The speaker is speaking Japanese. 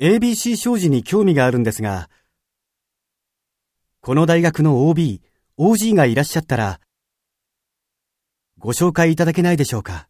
ABC 商事に興味があるんですが、この大学の OB、OG がいらっしゃったら、ご紹介いただけないでしょうか？